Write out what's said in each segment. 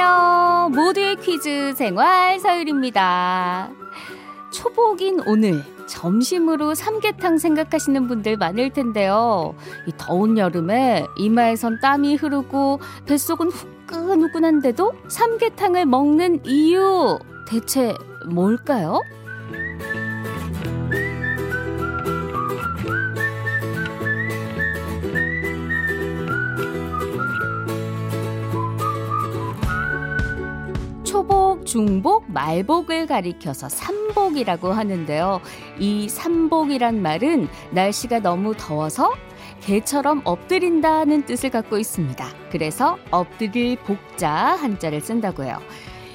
안녕하세요. 모두의 퀴즈 생활 서율입니다. 초복인 오늘 점심으로 삼계탕 생각하시는 분들 많을 텐데요. 이 더운 여름에 이마에선 땀이 흐르고 뱃속은 후끈후끈한데도 삼계탕을 먹는 이유 대체 뭘까요? 중복, 말복을 가리켜서 삼복이라고 하는데요. 이 삼복이란 말은 날씨가 너무 더워서 개처럼 엎드린다는 뜻을 갖고 있습니다. 그래서 엎드릴 복자 한자를 쓴다고요.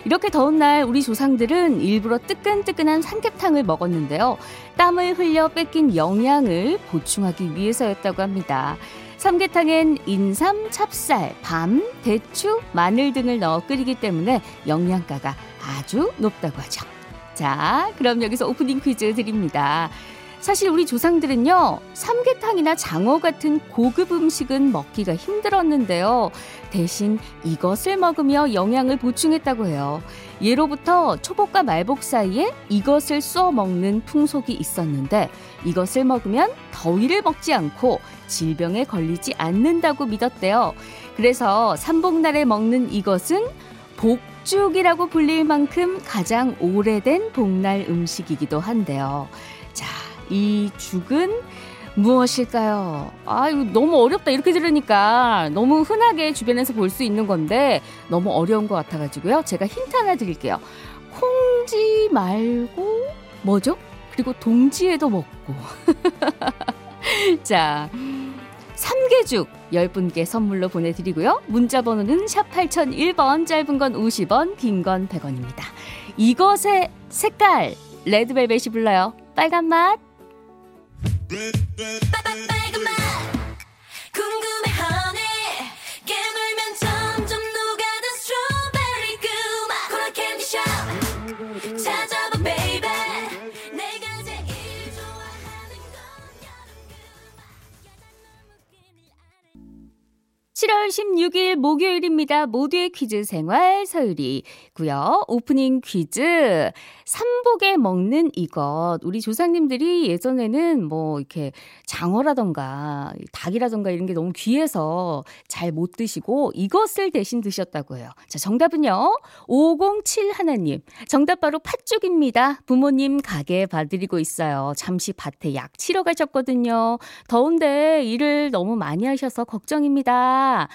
이렇게 더운 날 우리 조상들은 일부러 뜨끈뜨끈한 삼계탕을 먹었는데요. 땀을 흘려 뺏긴 영양을 보충하기 위해서였다고 합니다. 삼계탕엔 인삼, 찹쌀, 밤, 대추, 마늘 등을 넣어 끓이기 때문에 영양가가 아주 높다고 하죠. 자, 그럼 여기서 오프닝 퀴즈 드립니다. 사실 우리 조상들은요, 삼계탕이나 장어 같은 고급 음식은 먹기가 힘들었는데요. 대신 이것을 먹으며 영양을 보충했다고 해요. 예로부터 초복과 말복 사이에 이것을 쏘어 먹는 풍속이 있었는데 이것을 먹으면 더위를 먹지 않고 질병에 걸리지 않는다고 믿었대요. 그래서 삼복날에 먹는 이것은 복죽이라고 불릴 만큼 가장 오래된 복날 음식이기도 한데요. 자, 이 죽은 무엇일까요? 아, 이거 너무 어렵다. 이렇게 들으니까 너무 흔하게 주변에서 볼 수 있는 건데 너무 어려운 것 같아가지고요. 제가 힌트 하나 드릴게요. 콩지 말고 뭐죠? 그리고 동지에도 먹고. 자, 삼계죽 10분께 선물로 보내드리고요. 문자 번호는 샵 8001번, 짧은 건 50원, 긴 건 100원입니다. 이것의 색깔, 레드벨벳이 불러요. 빨간 맛. Red, red. 7월 16일 목요일입니다. 모두의 퀴즈 생활 서유리고요. 오프닝 퀴즈 삼복에 먹는 이것. 우리 조상님들이 예전에는 뭐 이렇게 장어라던가 닭이라던가 이런 게 너무 귀해서 잘 못 드시고 이것을 대신 드셨다고 해요. 자, 정답은요. 507 하나님. 정답 바로 팥죽입니다. 부모님 가게 봐드리고 있어요. 잠시 밭에 약 치러 가셨거든요. 더운데 일을 너무 많이 하셔서 걱정입니다.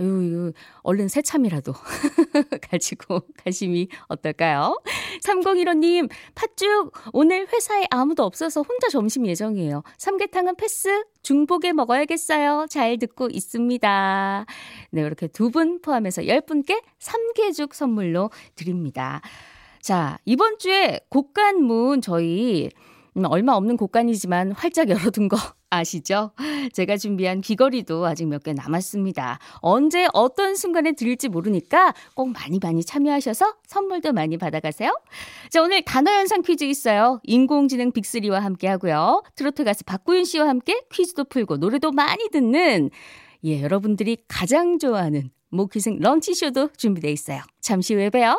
아유, 얼른 새참이라도 가지고 가심이 어떨까요? 3015님, 팥죽, 오늘 회사에 아무도 없어서 혼자 점심 예정이에요. 삼계탕은 패스? 중복에 먹어야겠어요. 잘 듣고 있습니다. 네, 이렇게 두 분 포함해서 10분께 삼계죽 선물로 드립니다. 자, 이번 주에 곡간문 저희 음, 얼마 없는 곡간이지만 활짝 열어둔 거 아시죠? 제가 준비한 귀걸이도 아직 몇 개 남았습니다. 언제 어떤 순간에 드릴지 모르니까 꼭 많이 많이 참여하셔서 선물도 많이 받아가세요. 자, 오늘 단어 연상 퀴즈 있어요. 인공지능 빅리와 함께 하고요. 트로트 가수 박구윤 씨와 함께 퀴즈도 풀고 노래도 많이 듣는 예, 여러분들이 가장 좋아하는 모기생 런치쇼도 준비되어 있어요. 잠시 후에 봬요.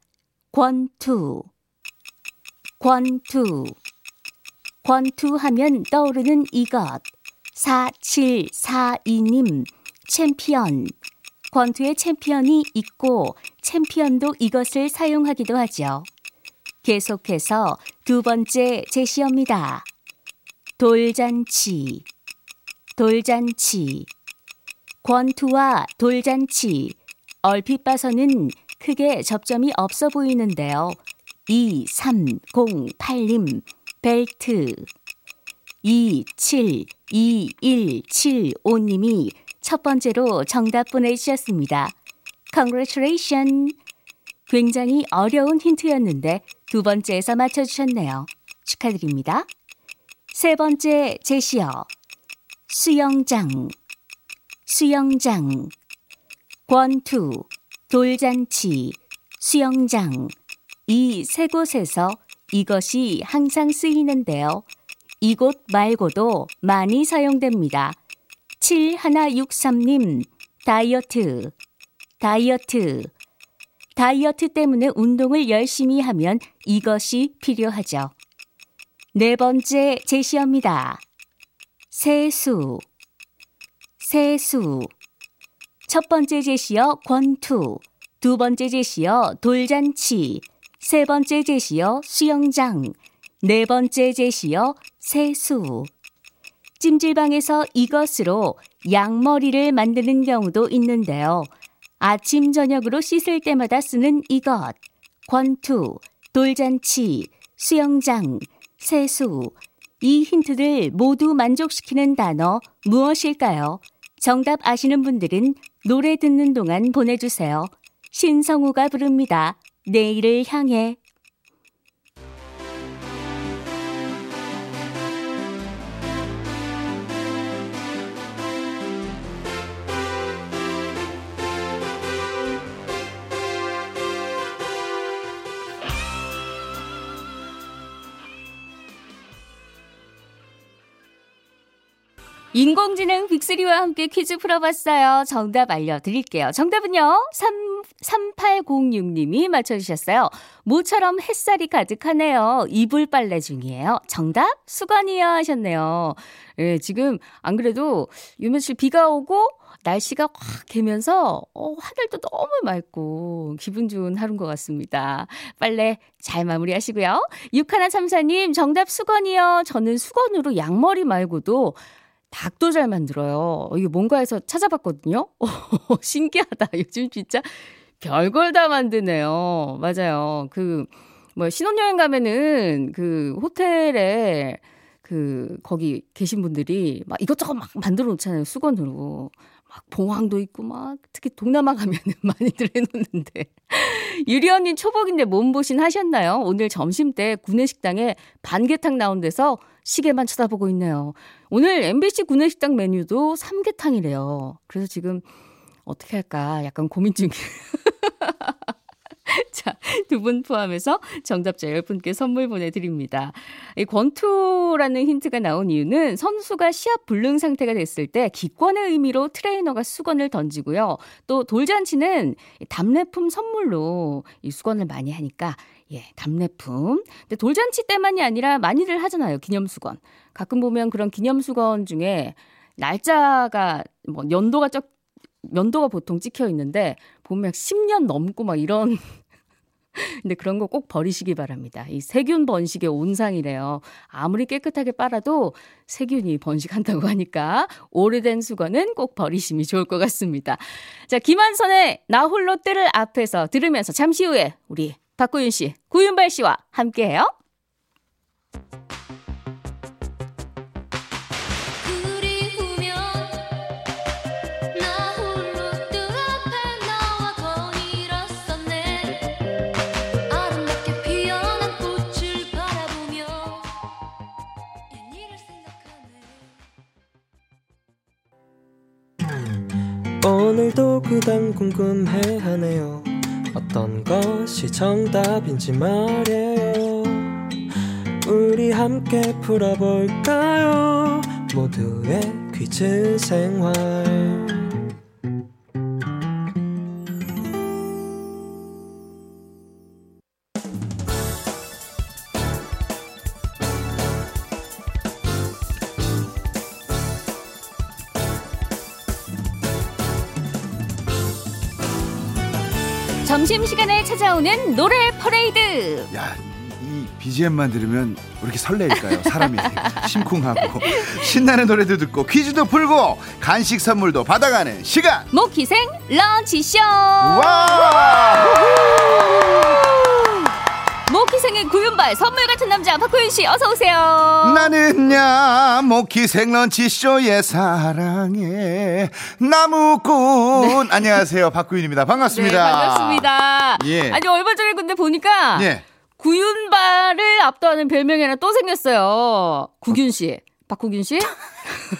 권투, 권투. 권투하면 떠오르는 이것. 4742님, 챔피언. 권투의 챔피언이 있고 챔피언도 이것을 사용하기도 하죠. 계속해서 두 번째 제시어입니다. 돌잔치. 돌잔치. 권투와 돌잔치. 얼핏 봐서는 크게 접점이 없어 보이는데요. 2308님, 벨트. 272175님이 첫 번째로 정답 보내주셨습니다. Congratulations! 굉장히 어려운 힌트였는데 두 번째에서 맞춰주셨네요. 축하드립니다. 세 번째 제시어. 수영장. 수영장. 권투, 돌잔치, 수영장. 이 세 곳에서 이것이 항상 쓰이는데요. 이곳 말고도 많이 사용됩니다. 7163님, 다이어트, 다이어트. 다이어트 때문에 운동을 열심히 하면 이것이 필요하죠. 네 번째 제시어입니다. 세수, 세수. 첫 번째 제시어 권투, 두 번째 제시어 돌잔치, 세 번째 제시어 수영장, 네 번째 제시어 세수. 찜질방에서 이것으로 양머리를 만드는 경우도 있는데요. 아침, 저녁으로 씻을 때마다 쓰는 이것. 권투, 돌잔치, 수영장, 세수. 이 힌트를 모두 만족시키는 단어 무엇일까요? 정답 아시는 분들은 노래 듣는 동안 보내주세요. 신성우가 부릅니다. 내일을 향해. 인공지능 빅리와 함께 퀴즈 풀어봤어요. 정답 알려드릴게요. 정답은요. 3, 3806님이 맞춰주셨어요. 모처럼 햇살이 가득하네요. 이불 빨래 중이에요. 정답? 수건이요 하셨네요. 예, 지금 안 그래도 요 며칠 비가 오고 날씨가 확 개면서 어, 하늘도 너무 맑고 기분 좋은 하루인 것 같습니다. 빨래 잘 마무리하시고요. 6134님 정답 수건이요. 저는 수건으로 양머리 말고도 닭도 잘 만들어요. 이게 뭔가 해서 찾아봤거든요. 신기하다. 요즘 진짜 별걸 다 만드네요. 맞아요. 그, 뭐, 신혼여행 가면은 그 호텔에 그, 거기 계신 분들이 막 이것저것 막 만들어 놓잖아요. 수건으로. 막 봉황도 있고 막 특히 동남아 가면은 많이들 해놓는데 유리 언니 초복인데 몸보신 하셨나요? 오늘 점심 때 구내식당에 반개탕 나온 데서 시계만 쳐다보고 있네요. 오늘 MBC 구내식당 메뉴도 삼계탕이래요. 그래서 지금 어떻게 할까 약간 고민 중이에요. 자, 두 분 포함해서 정답자 10분께 선물 보내드립니다. 이 권투라는 힌트가 나온 이유는 선수가 시합 불능 상태가 됐을 때 기권의 의미로 트레이너가 수건을 던지고요. 또 돌잔치는 답례품 선물로 이 수건을 많이 하니까 예, 답례품. 근데 돌잔치 때만이 아니라 많이들 하잖아요. 기념수건. 가끔 보면 그런 기념수건 중에 날짜가 뭐 연도가 적 연도가 보통 찍혀 있는데 보면 10년 넘고 막 이런 근데 그런 거 꼭 버리시기 바랍니다. 이 세균 번식의 온상이래요. 아무리 깨끗하게 빨아도 세균이 번식한다고 하니까 오래된 수건은 꼭 버리심이 좋을 것 같습니다. 자, 김한선의 나 홀로 때를 앞에서 들으면서 잠시 후에 우리 박구윤 씨, 구윤발 씨와 함께해요. 오늘도 그단 궁금해하네요 어떤 것이 정답인지 말이에요. 우리 함께 풀어볼까요? 모두의 퀴즈 생활 점심시간에 찾아오는 노래 퍼레이드. 야, 이 BGM만 들으면 왜 이렇게 설레일까요? 사람이 심쿵하고 신나는 노래도 듣고 퀴즈도 풀고 간식 선물도 받아가는 시간. 모퀴생 런치쇼. 와! 모퀴생의 구윤발 선물 같은 남자 박호윤 씨 어서 오세요. 나는야 모퀴생 런치쇼의 사랑해 나무꾼 안녕하세요 박구윤입니다 반갑습니다. 네, 반갑습니다. 예. 아니 얼마 전에 근데 보니까 예. 구윤발을 압도하는 별명이 하나 또 생겼어요. 구균 씨. 박구균 씨?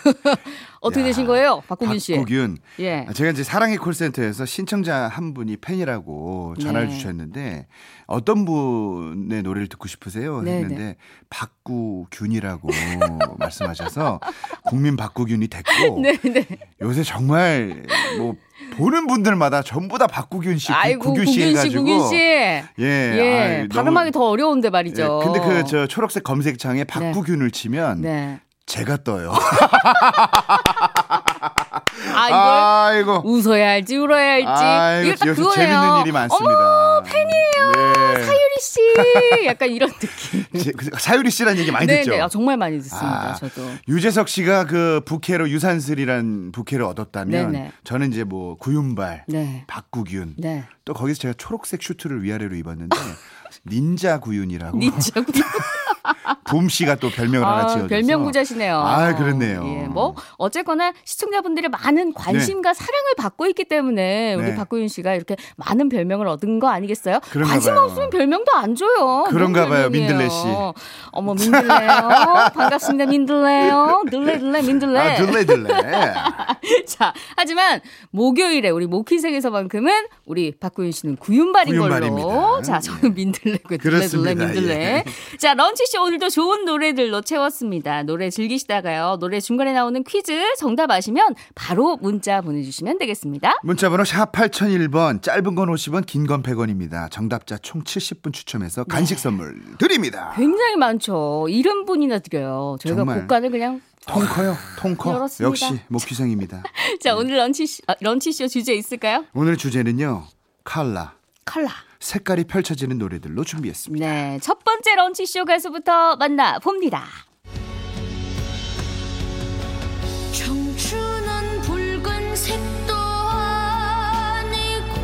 어떻게 야, 되신 거예요? 박구균 씨. 박구균. 예. 아, 제가 이제 사랑의 콜센터에서 신청자 한 분이 팬이라고 전화를 네. 주셨는데 어떤 분의 노래를 듣고 싶으세요? 네, 했는데 박구균이라고 말씀하셔서 국민 박구균이 됐고 네, 네. 요새 정말 뭐 보는 분들마다 전부 다 박구균 씨, 구- 아이고 구균 씨 씨, 해가지고 구균 씨. 예, 예. 아이, 너무- 발음하기 더 어려운데 말이죠. 예, 근데 그 저 초록색 검색창에 박구균을 치면 네. 제가 떠요. 아 이걸 아이고. 웃어야 할지 울어야 할지. 아이고, 딱 요새 그거네요. 재밌는 일이 많습니다. 어머 팬이에요. 네. 사유리 씨. 약간 이런 느낌. 제- 그 사유리 씨란 얘기 많이 네, 듣죠. 네. 아, 정말 많이 듣습니다. 아, 저도. 유재석 씨가 그 부캐로 유산슬이란 부캐를 얻었다면 네네. 저는 이제 뭐 구윤발, 네. 박구균 네. 또 거기서 제가 초록색 슈트를 위아래로 입었는데 닌자 구윤이라고 니자고. 붐 씨가 또 별명을 하나 아, 지어줘서 별명 부자시네요. 아, 그렇네요. 예, 뭐 어쨌거나 시청자분들의 많은 관심과 사랑을 받고 있기 때문에 우리 네. 박구윤 씨가 이렇게 많은 별명을 얻은 거 아니겠어요? 관심 봐요. 없으면 별명도 안 줘요. 그런가 뭔 봐요. 민들레 씨. 어머 민들레요. 반갑습니다 민들레요. 들레 들레 민들레. 아 들레 들레 자, 하지만 목요일에 우리 모키생에서만큼은 우리 박구윤 씨는 구윤발인 걸로. 구윤발입니다. 자, 저는 민들레고요. 들레 들레. 민들레. 예. 자, 런치쇼 오늘도 좋은 노래들로 채웠습니다. 노래 즐기시다가요. 노래 중간에 나오는 퀴즈 정답 아시면 바로 문자 보내주시면 되겠습니다. 문자번호 샵 8001번 짧은 건 50원 긴 건 100원입니다 정답자 총 70분 추첨해서 간식 네. 선물 드립니다 굉장히 많죠. 70분이나 드려요. 저희가 정말. 곡간을 그냥. 통 커요 통 커. 열었습니다. 역시 목휘생입니다 자, 오늘 런치쇼, 아, 런치쇼 주제 있을까요? 오늘 주제는요 칼라 컬러. 색깔이 펼쳐지는 노래들로 준비했습니다 네, 첫 번째 런치쇼 가수부터 만나봅니다. 청춘은 붉은색도 아니고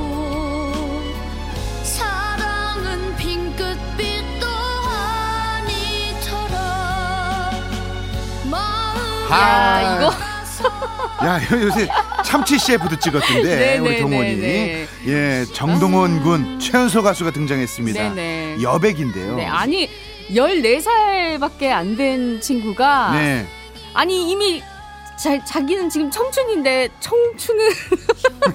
사랑은 핑크빛도 아니더라 마음이 야, 이거. 야 요새 참치 CF도 찍었던데 네, 우리 네, 동원이 네, 예 정동원 군 최연소 가수가 등장했습니다 네네. 여백인데요 네, 아니 14살밖에 안 된 친구가 네. 아니 이미 자, 자기는 지금 청춘인데 청춘은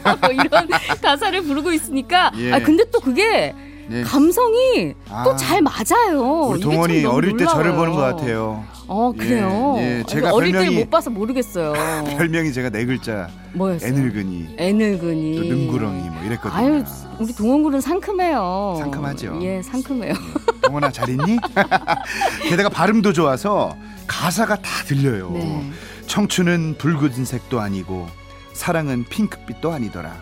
뭐 이런 가사를 부르고 있으니까 예. 아 근데 또 그게 네. 감성이 아. 또잘 맞아요. 우리 동원이 어릴 때 저를 놀라워요. 보는 것 같아요 어 그래요. 예, 예. 제가 어릴 별명이- 때못 봐서 모르겠어요. 별명이 제가 네 글자 뭐였어요? 애늙은이 애늙은이. 또 능구렁이 뭐 이랬거든요 아유 우리 동원군은 상큼해요. 상큼하죠. 예 상큼해요. 동원아 잘 있니? 게다가 발음도 좋아서 가사가 다 들려요. 네. 청춘은 붉은색도 아니고 사랑은 핑크빛도 아니더라.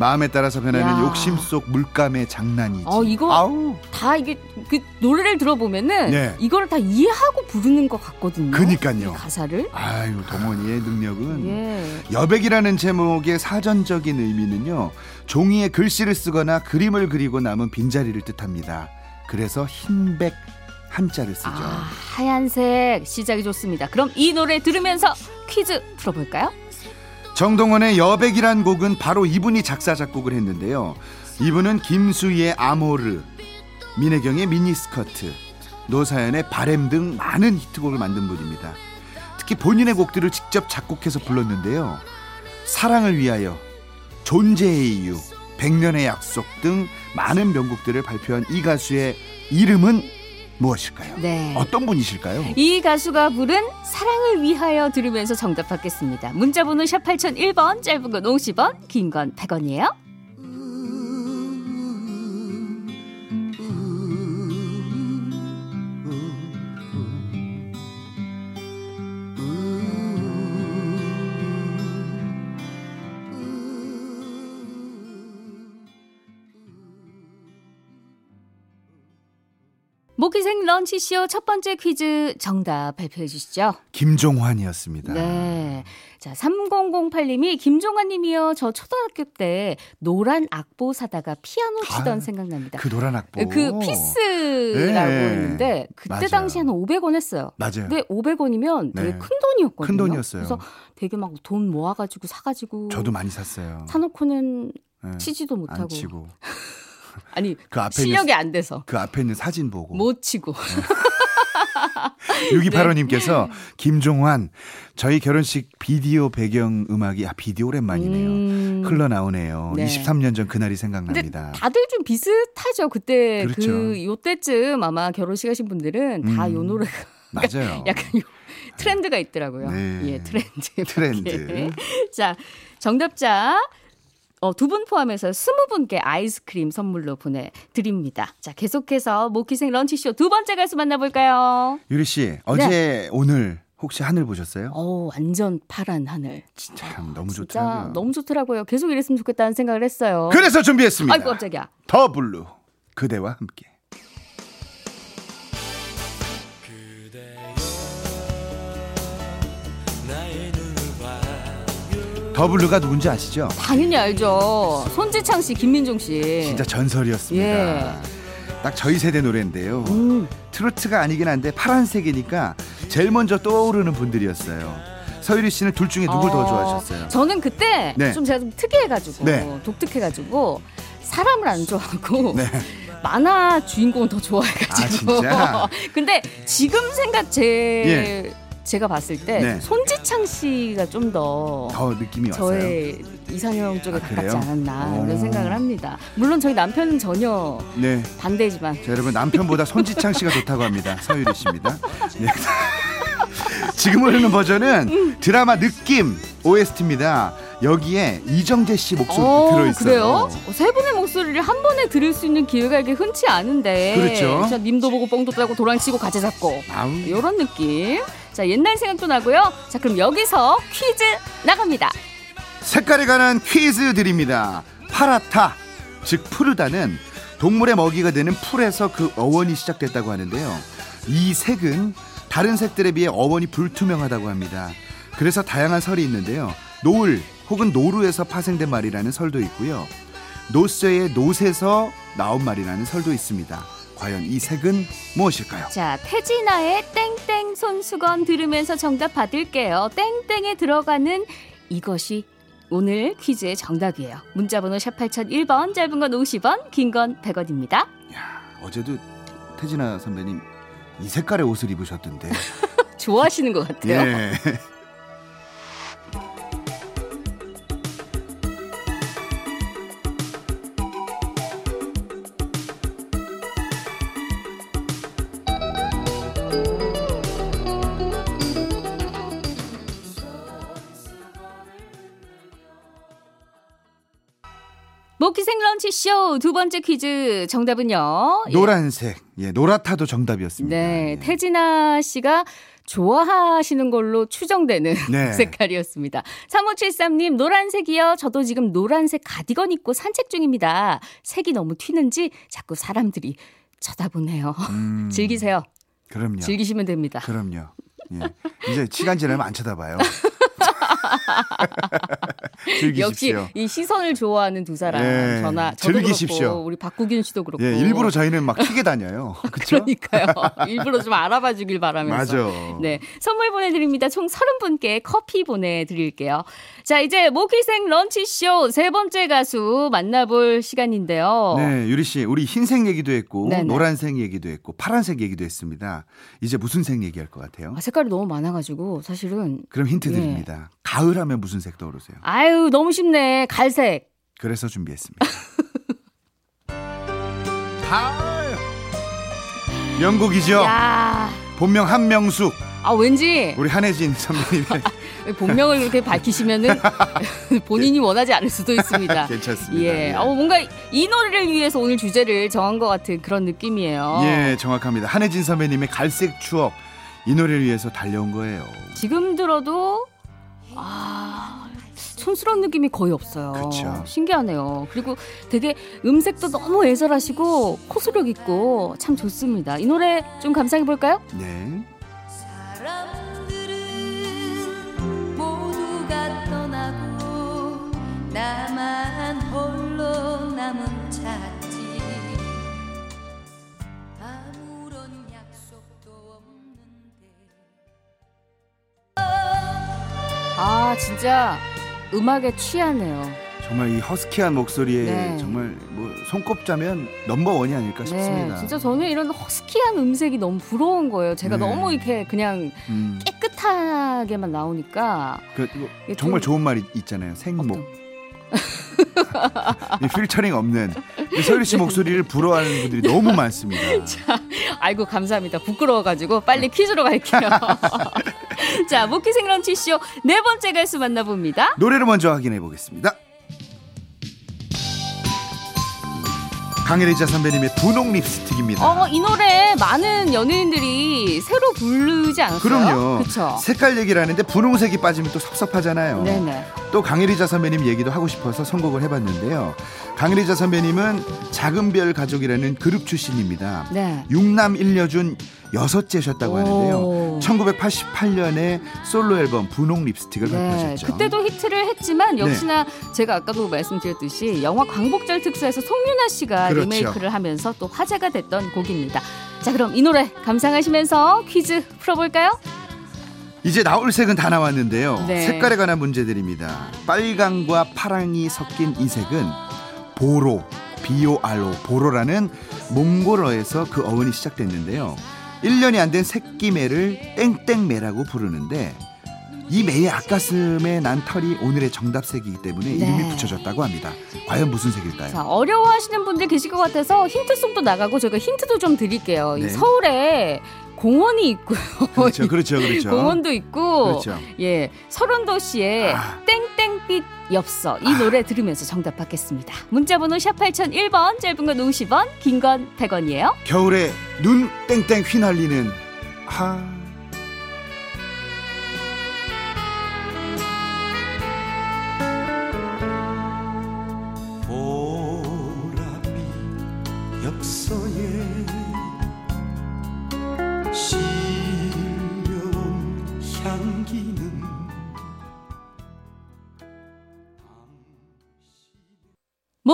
마음에 따라서 변하는 야. 욕심 속 물감의 장난이지. 어, 이거 아우. 다 이게 그 노래를 들어보면은 네. 이걸 다 이해하고 부르는 것 같거든요. 그니까요. 이 가사를. 아유 동원이의 능력은 예. 여백이라는 제목의 사전적인 의미는요 종이에 글씨를 쓰거나 그림을 그리고 남은 빈자리를 뜻합니다. 그래서 흰백 한자를 쓰죠. 아, 하얀색 시작이 좋습니다. 그럼 이 노래 들으면서 퀴즈 풀어볼까요? 정동원의 여백이란 곡은 바로 이분이 작사 작곡을 했는데요. 이분은 김수희의 아모르, 민혜경의 미니스커트, 노사연의 바램 등 많은 히트곡을 만든 분입니다. 특히 본인의 곡들을 직접 작곡해서 불렀는데요. 사랑을 위하여, 존재의 이유, 백년의 약속 등 많은 명곡들을 발표한 이 가수의 이름은 무엇일까요? 네. 어떤 분이실까요? 이 가수가 부른 사랑을 위하여 들으면서 정답 받겠습니다. 문자 번호 샵 8001번, 짧은 건 50원, 긴 건 100원이에요. 모기생 런치쇼 첫 번째 퀴즈 정답 발표해 주시죠. 김종환이었습니다. 네. 자, 3008님이 김종환님이요. 저 초등학교 때 노란 악보 사다가 피아노 치던 아, 생각납니다. 그 노란 악보. 그 피스라고 네. 했는데 그때 맞아요. 당시 한 500원 했어요. 맞아요. 근데 500원이면 되게 네. 큰 돈이었거든요. 큰 돈이었어요. 그래서 되게 막 돈 모아가지고 사가지고 저도 많이 샀어요. 사놓고는 네. 치지도 못하고 아니 그 앞에 실력이 있는, 안 돼서 그 앞에 있는 사진 보고 못 치고 6285님께서 김종환 저희 결혼식 비디오 배경 음악이 아 비디오 오랜만이네요. 음. 흘러나오네요. 네. 23년 전 그날이 생각납니다. 다들 좀 비슷하죠. 그때 그 그렇죠. 요때쯤 아마 결혼식 하신 분들은 다 음. 요 노래가 맞아요. 약간 요 트렌드가 있더라고요. 네. 예, 트렌드. 트렌드. 자, 정답자 어, 두 분 포함해서 스무 분께 아이스크림 선물로 보내드립니다. 자, 계속해서 모퀴생 런치쇼 두 번째 가수 만나볼까요? 유리 씨 어제 오늘 혹시 하늘 보셨어요? 어, 완전 파란 하늘. 참 너무 진짜 좋더라고요. 너무 좋더라고요. 계속 이랬으면 좋겠다는 생각을 했어요. 그래서 준비했습니다. 아이고, 깜짝이야. 더 블루 그대와 함께. 더 블루가 누군지 아시죠? 당연히 알죠. 손지창 씨, 김민종 씨. 진짜 전설이었습니다. 예. 딱 저희 세대 노래인데요. 음. 트로트가 아니긴 한데 파란색이니까 제일 먼저 떠오르는 분들이었어요. 서유리 씨는 둘 중에 누굴 더 어, 좋아하셨어요? 저는 그때 네. 좀 제가 좀 특이해가지고 네. 독특해가지고 사람을 안 좋아하고 네. 만화 주인공을 더 좋아해가지고. 아, 진짜? 근데 지금 생각 제 예. 제가 봤을 때 네. 손지창 씨가 좀 더 더 느낌이 왔어요. 저의 이상형 쪽에 아, 가깝지 그래요? 않았나 어. 이런 생각을 합니다. 물론 저희 남편은 전혀 네. 반대지만 자, 여러분 남편보다 손지창 씨가 좋다고 합니다. 서유리 씨입니다. 예. 지금 흐르는 버전은 드라마 느낌 OST입니다. 여기에 이정재 씨 목소리 어, 들어있어요. 그래요? 어, 세 분의 목소리를 한 번에 들을 수 있는 기회가 이게 흔치 않은데. 그렇죠. 자, 님도 보고 뻥도 따고 도랑치고 가재 잡고. 아우. 요런 느낌. 자, 옛날 생각도 나고요. 자, 그럼 여기서 퀴즈 나갑니다. 색깔에 관한 퀴즈 드립니다. 파라타, 즉 푸르다는 동물의 먹이가 되는 풀에서 그 어원이 시작됐다고 하는데요. 이 색은 다른 색들에 비해 어원이 불투명하다고 합니다. 그래서 다양한 설이 있는데요. 노을 혹은 노루에서 파생된 말이라는 설도 있고요. 노쇠의 노새에서 나온 말이라는 설도 있습니다. 과연 이 색은 무엇일까요? 자, 태진아의 땡땡 손수건 들으면서 정답 받을게요. 땡땡에 들어가는 이것이 오늘 퀴즈의 정답이에요. 문자번호 샵 8001번, 짧은 건 50원, 긴 건 100원입니다. 야, 어제도 태진아 선배님 이 색깔의 옷을 입으셨던데. 좋아하시는 것 같아요. 예. 모키생 런치쇼 두 번째 퀴즈 정답은요. 예. 노란색. 예, 노랗다도 정답이었습니다. 네, 예. 태진아 씨가 좋아하시는 걸로 추정되는 네. 색깔이었습니다. 3573님, 노란색이요. 저도 지금 노란색 가디건 입고 산책 중입니다. 색이 너무 튀는지 자꾸 사람들이 쳐다보네요. 음, 즐기세요. 그럼요. 즐기시면 됩니다. 그럼요. 예. 이제 시간 지나면 안 쳐다봐요. 역시 즐기십시오. 이 시선을 좋아하는 두 사람 예, 전화 저도 즐기십시오. 그렇고 우리 박국윤 씨도 그렇고 예, 일부러 저희는 막 튀게 다녀요. 그렇죠? 그러니까요. 일부러 좀 알아봐 주길 바라면서. 맞아. 네. 선물 보내드립니다. 총 30분께 커피 보내드릴게요. 자, 이제 모기생 런치쇼 세 번째 가수 만나볼 시간인데요. 네, 유리 씨, 우리 흰색 얘기도 했고 네네. 노란색 얘기도 했고 파란색 얘기도 했습니다. 이제 무슨 색 얘기할 것 같아요? 아, 색깔이 너무 많아가지고 사실은. 그럼 힌트 네. 드립니다. 가을 하면 무슨 색 떠오르세요? 아유, 너무 쉽네. 갈색. 그래서 준비했습니다. 가을. 명곡이죠. 야 본명 한명숙, 아, 왠지 우리 한혜진 선배님의 본명을 그렇게 밝히시면은 본인이 원하지 않을 수도 있습니다. 괜찮습니다. 예. 어, 뭔가 이 노래를 위해서 오늘 주제를 정한 것 같은 그런 느낌이에요. 예, 정확합니다. 한혜진 선배님의 갈색 추억 이 노래를 위해서 달려온 거예요. 지금 들어도 아 촌스러운 느낌이 거의 없어요. 그쵸. 신기하네요. 그리고 되게 음색도 너무 애절하시고 코소력 있고 참 좋습니다. 이 노래 좀 감상해 볼까요? 네. 사람들은 모두가 떠나고 나만 홀로 남은 찾 아 진짜 음악에 취하네요. 정말 이 허스키한 목소리에 네. 정말 뭐 손꼽자면 넘버 원이 아닐까 싶습니다. 네, 진짜 저는 이런 허스키한 음색이 너무 부러운 거예요. 제가 네. 너무 이렇게 그냥 음, 깨끗하게만 나오니까 그, 정말 좀- 좋은 말 있- 있잖아요. 생목. 어떤- 이 필터링 없는 이 서유리 씨 목소리를 부러워하는 분들이 너무 많습니다. 아이고 감사합니다. 부끄러워가지고 빨리 퀴즈로 갈게요. 자, 모키생 런치쇼 네 번째 가수 만나봅니다. 노래를 먼저 확인해 보겠습니다. 강혜리자 선배님의 분홍 립스틱입니다. 어, 이 노래 많은 연예인들이 새로 부르지 않았어요? 그럼요. 그쵸? 색깔 얘기를 하는데 분홍색이 빠지면 또 섭섭하잖아요. 네네. 또 강혜리자 선배님 얘기도 하고 싶어서 선곡을 해봤는데요. 강혜리자 선배님은 작은 별 가족이라는 그룹 출신입니다. 네. 육남 일녀준 여섯째셨다고 하는데요. 오. 1988년에 솔로 앨범 분홍 립스틱을 네, 발표하셨죠. 그때도 히트를 했지만 네. 역시나 제가 아까도 말씀드렸듯이 영화 광복절 특사에서 송윤아 씨가 그렇죠. 리메이크를 하면서 또 화제가 됐던 곡입니다. 자, 그럼 이 노래 감상하시면서 퀴즈 풀어볼까요? 이제 나올 색은 다 나왔는데요. 네. 색깔에 관한 문제들입니다. 빨강과 파랑이 섞인 이 색은 보로, 비오알로, 보로라는 몽골어에서 그 어원이 시작됐는데요. 1년이 안 된 새끼매를 땡땡매라고 부르는데 이 매의 앞가슴에 난 털이 오늘의 정답색이기 때문에 이름이 네. 붙여졌다고 합니다. 과연 무슨 색일까요? 자, 어려워하시는 분들 계실 것 같아서 힌트송도 나가고 제가 힌트도 좀 드릴게요. 이 네. 서울에 공원이 있고요. 그렇죠, 그렇죠, 그렇죠. 공원도 있고, 그렇죠. 예, 설원도시에 아. 땡땡빛 엽서 이 노래 들으면서 정답 받겠습니다. 문자번호 샵 8001번, 짧은 건 50원, 긴 건 100원이에요. 겨울에 눈 땡땡 휘날리는 하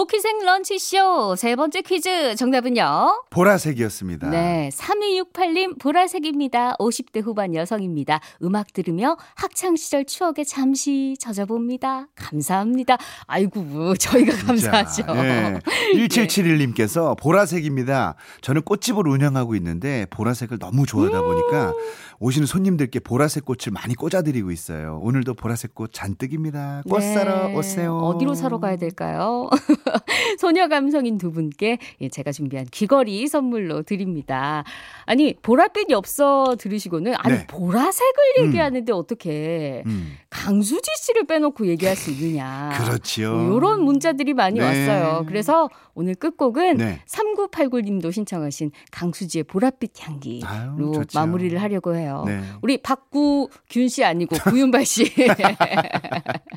모키생 런치쇼 세 번째 퀴즈 정답은요. 보라색이었습니다. 네, 3268님 보라색입니다. 50대 후반 여성입니다. 음악 들으며 학창 시절 추억에 잠시 젖어봅니다. 감사합니다. 아이고, 뭐, 저희가 감사하죠. 네. 1771님께서 보라색입니다. 저는 꽃집을 운영하고 있는데 보라색을 너무 좋아하다 보니까 오시는 손님들께 보라색 꽃을 많이 꽂아드리고 있어요. 오늘도 보라색 꽃 잔뜩입니다. 꽃 네. 사러 오세요. 어디로 사러 가야 될까요? 소녀 감성인 두 분께 예, 제가 준비한 귀걸이 선물로 드립니다. 아니 보랏빛 엽서 들으시고는 아니 네. 보라색을 음. 얘기하는데 어떻게 음, 강수지 씨를 빼놓고 얘기할 수 있느냐? 그렇지요. 이런 문자들이 많이 네. 왔어요. 그래서 오늘 끝곡은 네. 3989님도 신청하신 강수지의 보랏빛 향기로 아유. 마무리를 하려고 해요. 네. 우리 박구균 씨 아니고 구윤발 씨.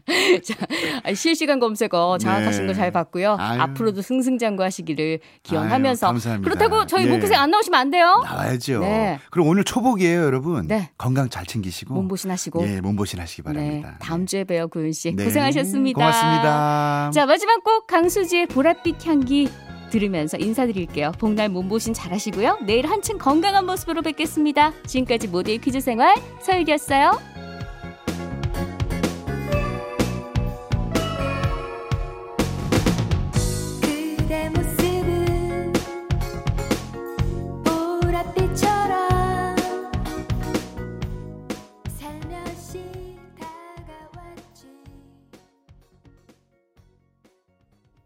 자, 아, 실시간 검색어 장악하신 네. 거잘 봤고요. 아유. 앞으로도 승승장구하시기를 기원하면서 아유, 감사합니다. 그렇다고 저희 예. 모크생 안 나오시면 안 돼요. 나와야죠. 네. 그럼 오늘 초복이에요, 여러분. 네. 건강 잘 챙기시고. 몸보신 하시고. 예, 몸보신 하시기 바랍니다. 네, 다음 주에 봬요, 구윤 씨. 네. 고생하셨습니다. 고맙습니다. 자, 마지막 곡 강수지의 보랏빛 향기 들으면서 인사드릴게요. 복날 몸보신 잘하시고요. 내일 한층 건강한 모습으로 뵙겠습니다. 지금까지 모두의 퀴즈 생활 서유리였어요.